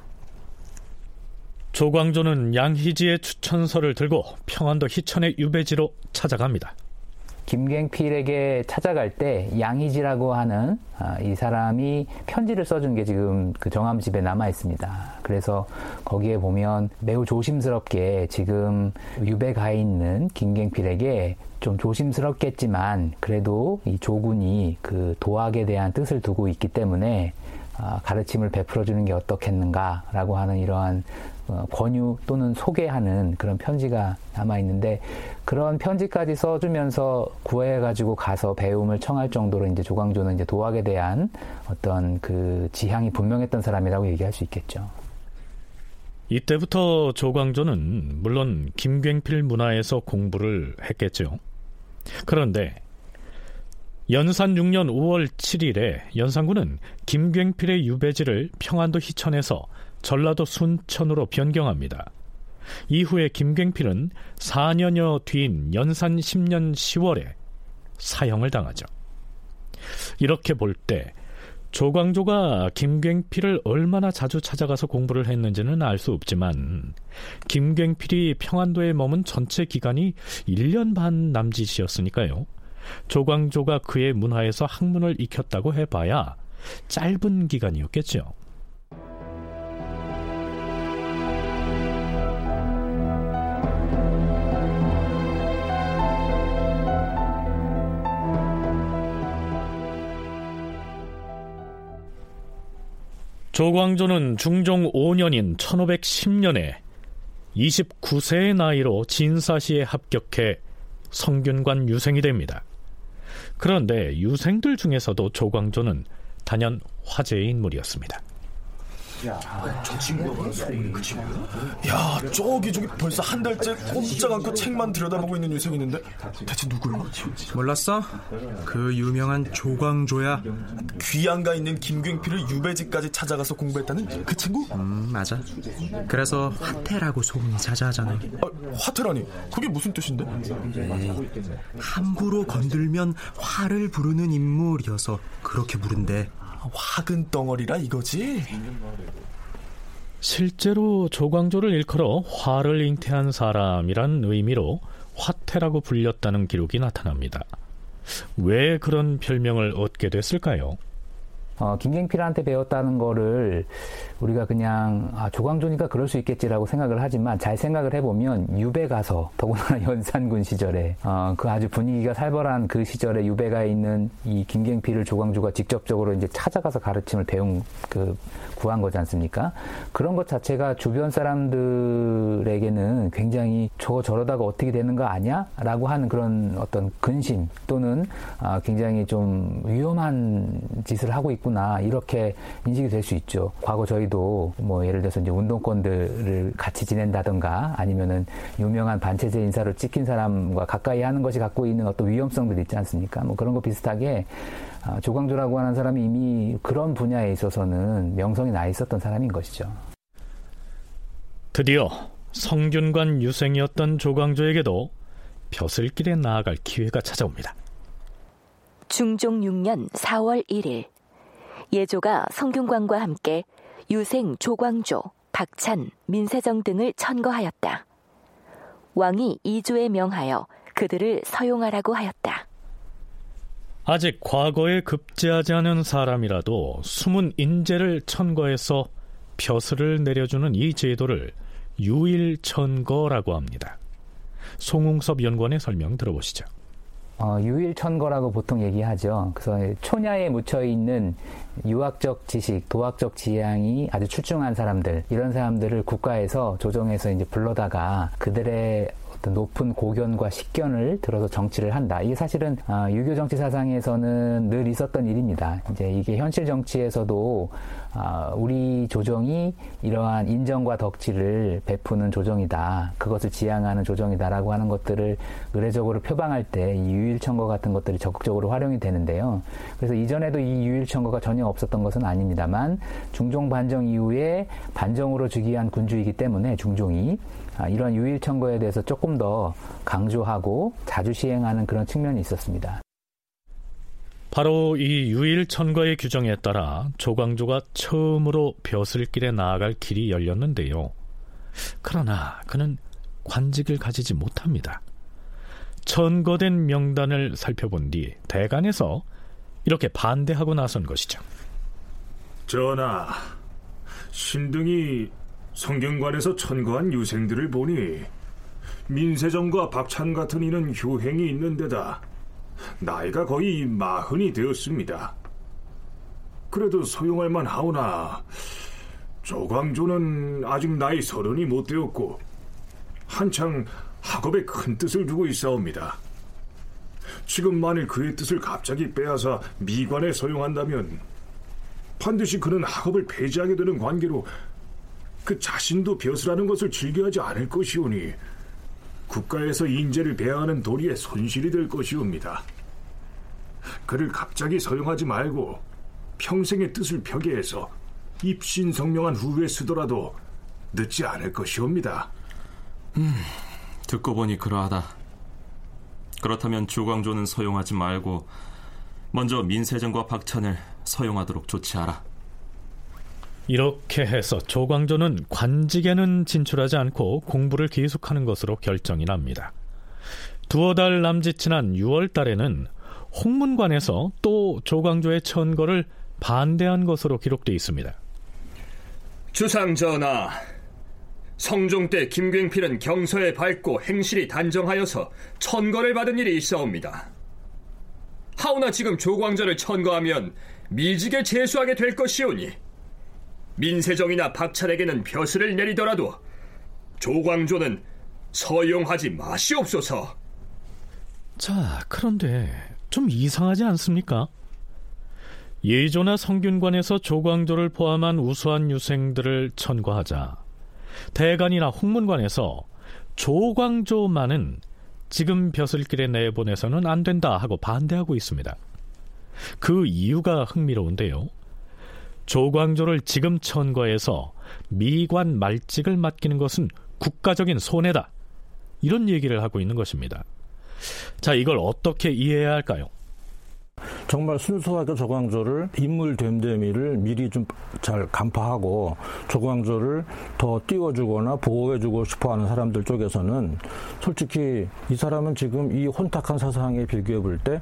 S2: 조광조는 양희지의 추천서를 들고 평안도 희천의 유배지로 찾아갑니다.
S12: 김갱필에게 찾아갈 때 양희지라고 하는 아, 이 사람이 편지를 써준 게 지금 그 정암 집에 남아 있습니다. 그래서 거기에 보면 매우 조심스럽게 지금 유배 가 있는 김갱필에게 좀 조심스럽겠지만 그래도 이 조군이 그 도학에 대한 뜻을 두고 있기 때문에 아, 가르침을 베풀어 주는 게 어떻겠는가라고 하는 이러한 어, 권유 또는 소개하는 그런 편지가 남아 있는데 그런 편지까지 써주면서 구해가지고 가서 배움을 청할 정도로 이제 조광조는 이제 도학에 대한 어떤 그 지향이 분명했던 사람이라고 얘기할 수 있겠죠.
S2: 이때부터 조광조는 물론 김굉필 문화에서 공부를 했겠죠. 그런데 연산 6년 5월 7일에 연산군은 김굉필의 유배지를 평안도 희천에서 전라도 순천으로 변경합니다. 이후에 김굉필은 4년여 뒤인 연산 10년 10월에 사형을 당하죠. 이렇게 볼 때 조광조가 김굉필을 얼마나 자주 찾아가서 공부를 했는지는 알 수 없지만 김굉필이 평안도에 머문 전체 기간이 1년 반 남짓이었으니까요. 조광조가 그의 문화에서 학문을 익혔다고 해봐야 짧은 기간이었겠죠. 조광조는 중종 5년인 1510년에 29세의 나이로 진사시에 합격해 성균관 유생이 됩니다. 그런데 유생들 중에서도 조광조는 단연 화제의 인물이었습니다.
S15: 저 친구가 그 친구야? 야, 저기 저기 벌써 한 달째 꼼짝 않고 책만 들여다보고 있는 유생이 있는데 대체 누구야?
S16: 몰랐어? 그 유명한 조광조야.
S15: 귀양가 있는 김굉필을 유배지까지 찾아가서 공부했다는 그 친구?
S16: 음, 맞아. 그래서 화태라고 소문이 자자하잖아.
S15: 아, 화태라니? 그게 무슨 뜻인데?
S16: 에이, 함부로 건들면 화를 부르는 인물이어서 그렇게 부른대.
S15: 화근 덩어리라 이거지?
S2: 실제로 조광조를 일컬어 화를 잉태한 사람이란 의미로 화태라고 불렸다는 기록이 나타납니다. 왜 그런 별명을 얻게 됐을까요?
S12: 어, 김갱필한테 배웠다는 거를 우리가 그냥 아, 조광조니까 그럴 수 있겠지라고 생각을 하지만 잘 생각을 해보면 유배 가서 더구나 *laughs* 연산군 시절에 어, 그 아주 분위기가 살벌한 그 시절에 유배가 있는 이 김갱필을 조광조가 직접적으로 이제 찾아가서 가르침을 배운 그 구한 거지 않습니까? 그런 것 자체가 주변 사람들에게는 굉장히 저거 저러다가 어떻게 되는 거 아니야? 라고 하는 그런 어떤 근심 또는 아, 굉장히 좀 위험한 짓을 하고 있 구나 이렇게 인식이 될 수 있죠. 과거 저희도 뭐 예를 들어서 이제 운동권들을 같이 지낸다든가 아니면은 유명한 반체제 인사를 찍힌 사람과 가까이 하는 것이 갖고 있는 어떤 위험성들 있지 않습니까? 뭐 그런 거 비슷하게 아, 조광조라고 하는 사람이 이미 그런 분야에 있어서는 명성이 나 있었던 사람인 것이죠.
S2: 드디어 성균관 유생이었던 조광조에게도 벼슬길에 나아갈 기회가 찾아옵니다.
S1: 중종 6년 4월 1일 예조가 성균관과 함께 유생 조광조, 박찬, 민세정 등을 천거하였다. 왕이 이조에 명하여 그들을 서용하라고 하였다.
S2: 아직 과거에 급제하지 않은 사람이라도 숨은 인재를 천거해서 벼슬을 내려주는 이 제도를 유일천거라고 합니다. 송웅섭 연구원의 설명 들어보시죠.
S12: 어, 유일천거라고 보통 얘기하죠. 그래서 초냐에 묻혀 있는 유학적 지식, 도학적 지향이 아주 출중한 사람들, 이런 사람들을 국가에서 조정해서 이제 불러다가 그들의 어떤 높은 고견과 식견을 들어서 정치를 한다. 이게 사실은 아, 유교 정치 사상에서는 늘 있었던 일입니다. 이제 이게 현실 정치에서도 아, 우리 조정이 이러한 인정과 덕지를 베푸는 조정이다. 그것을 지향하는 조정이다라고 하는 것들을 의례적으로 표방할 때 이 유일천거 같은 것들이 적극적으로 활용이 되는데요. 그래서 이전에도 이 유일천거가 전혀 없었던 것은 아닙니다만 중종 반정 이후에 반정으로 즉위한 군주이기 때문에 중종이 아, 이런 유일천거에 대해서 조금 더 강조하고 자주 시행하는 그런 측면이 있었습니다.
S2: 바로 이 유일천거의 규정에 따라 조광조가 처음으로 벼슬길에 나아갈 길이 열렸는데요. 그러나 그는 관직을 가지지 못합니다. 천거된 명단을 살펴본 뒤 대간에서 이렇게 반대하고 나선 것이죠.
S5: 전하, 신등이 성경관에서 천거한 유생들을 보니 민세정과 박찬 같은 이는 효행이 있는 데다 나이가 거의 마흔이 되었습니다. 그래도 소용할 만하오나 조광조는 아직 나이 서른이 못 되었고 한창 학업에 큰 뜻을 두고 있사옵니다. 지금 만일 그의 뜻을 갑자기 빼앗아 미관에 서용한다면 반드시 그는 학업을 폐지하게 되는 관계로 그 자신도 벼슬하는 것을 즐겨하지 않을 것이오니 국가에서 인재를 배양하는 도리에 손실이 될 것이옵니다. 그를 갑자기 서용하지 말고 평생의 뜻을 펴게해서 입신성명한 후에 쓰더라도 늦지 않을 것이옵니다.
S4: 음, 듣고 보니 그러하다. 그렇다면 조광조는 서용하지 말고 먼저 민세정과 박찬을 서용하도록 조치하라.
S2: 이렇게 해서 조광조는 관직에는 진출하지 않고 공부를 계속하는 것으로 결정이 납니다. 두어 달 남짓 지난 6월 달에는 홍문관에서 또 조광조의 천거를 반대한 것으로 기록되어 있습니다.
S11: 주상 전하, 성종 때 김굉필은 경서에 밝고 행실이 단정하여서 천거를 받은 일이 있사옵니다. 하오나 지금 조광조를 천거하면 미직에 제수하게 될 것이오니 민세정이나 박찬에게는 벼슬을 내리더라도 조광조는 서용하지 마시옵소서.
S2: 자, 그런데 좀 이상하지 않습니까? 예조나 성균관에서 조광조를 포함한 우수한 유생들을 천거하자 대간이나 홍문관에서 조광조만은 지금 벼슬길에 내보내서는 안 된다 하고 반대하고 있습니다. 그 이유가 흥미로운데요. 조광조를 지금 천거해서 미관 말직을 맡기는 것은 국가적인 손해다. 이런 얘기를 하고 있는 것입니다. 자, 이걸 어떻게 이해해야 할까요?
S13: 정말 순수하게 조광조를 인물 됨됨이를 미리 좀 잘 간파하고 조광조를 더 띄워주거나 보호해주고 싶어하는 사람들 쪽에서는 솔직히 이 사람은 지금 이 혼탁한 사상에 비교해 볼 때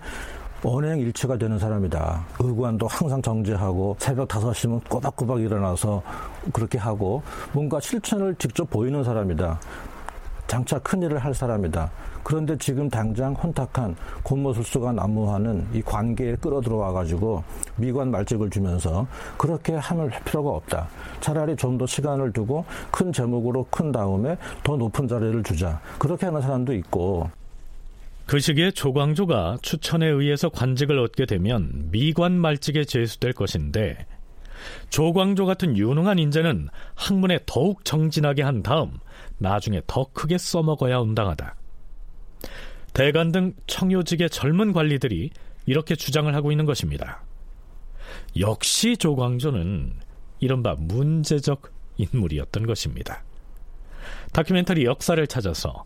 S13: 언행 일치가 되는 사람이다. 의관도 항상 정제하고 새벽 5시면 꼬박꼬박 일어나서 그렇게 하고 뭔가 실천을 직접 보이는 사람이다. 장차 큰일을 할 사람이다. 그런데 지금 당장 혼탁한 곤모술수가 난무하는 이 관계에 끌어들어와 가지고 미관 말직을 주면서 그렇게 함을 할 필요가 없다. 차라리 좀 더 시간을 두고 큰 제목으로 큰 다음에 더 높은 자리를 주자. 그렇게 하는 사람도 있고
S2: 그 시기에 조광조가 추천에 의해서 관직을 얻게 되면 미관 말직에 제수될 것인데 조광조 같은 유능한 인재는 학문에 더욱 정진하게 한 다음 나중에 더 크게 써먹어야 온당하다. 대관 등 청요직의 젊은 관리들이 이렇게 주장을 하고 있는 것입니다. 역시 조광조는 이른바 문제적 인물이었던 것입니다. 다큐멘터리 역사를 찾아서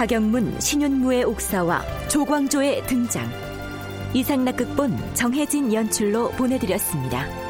S1: 박영문 신윤무의 옥사와 조광조의 등장 이상락극본 정혜진 연출로 보내드렸습니다.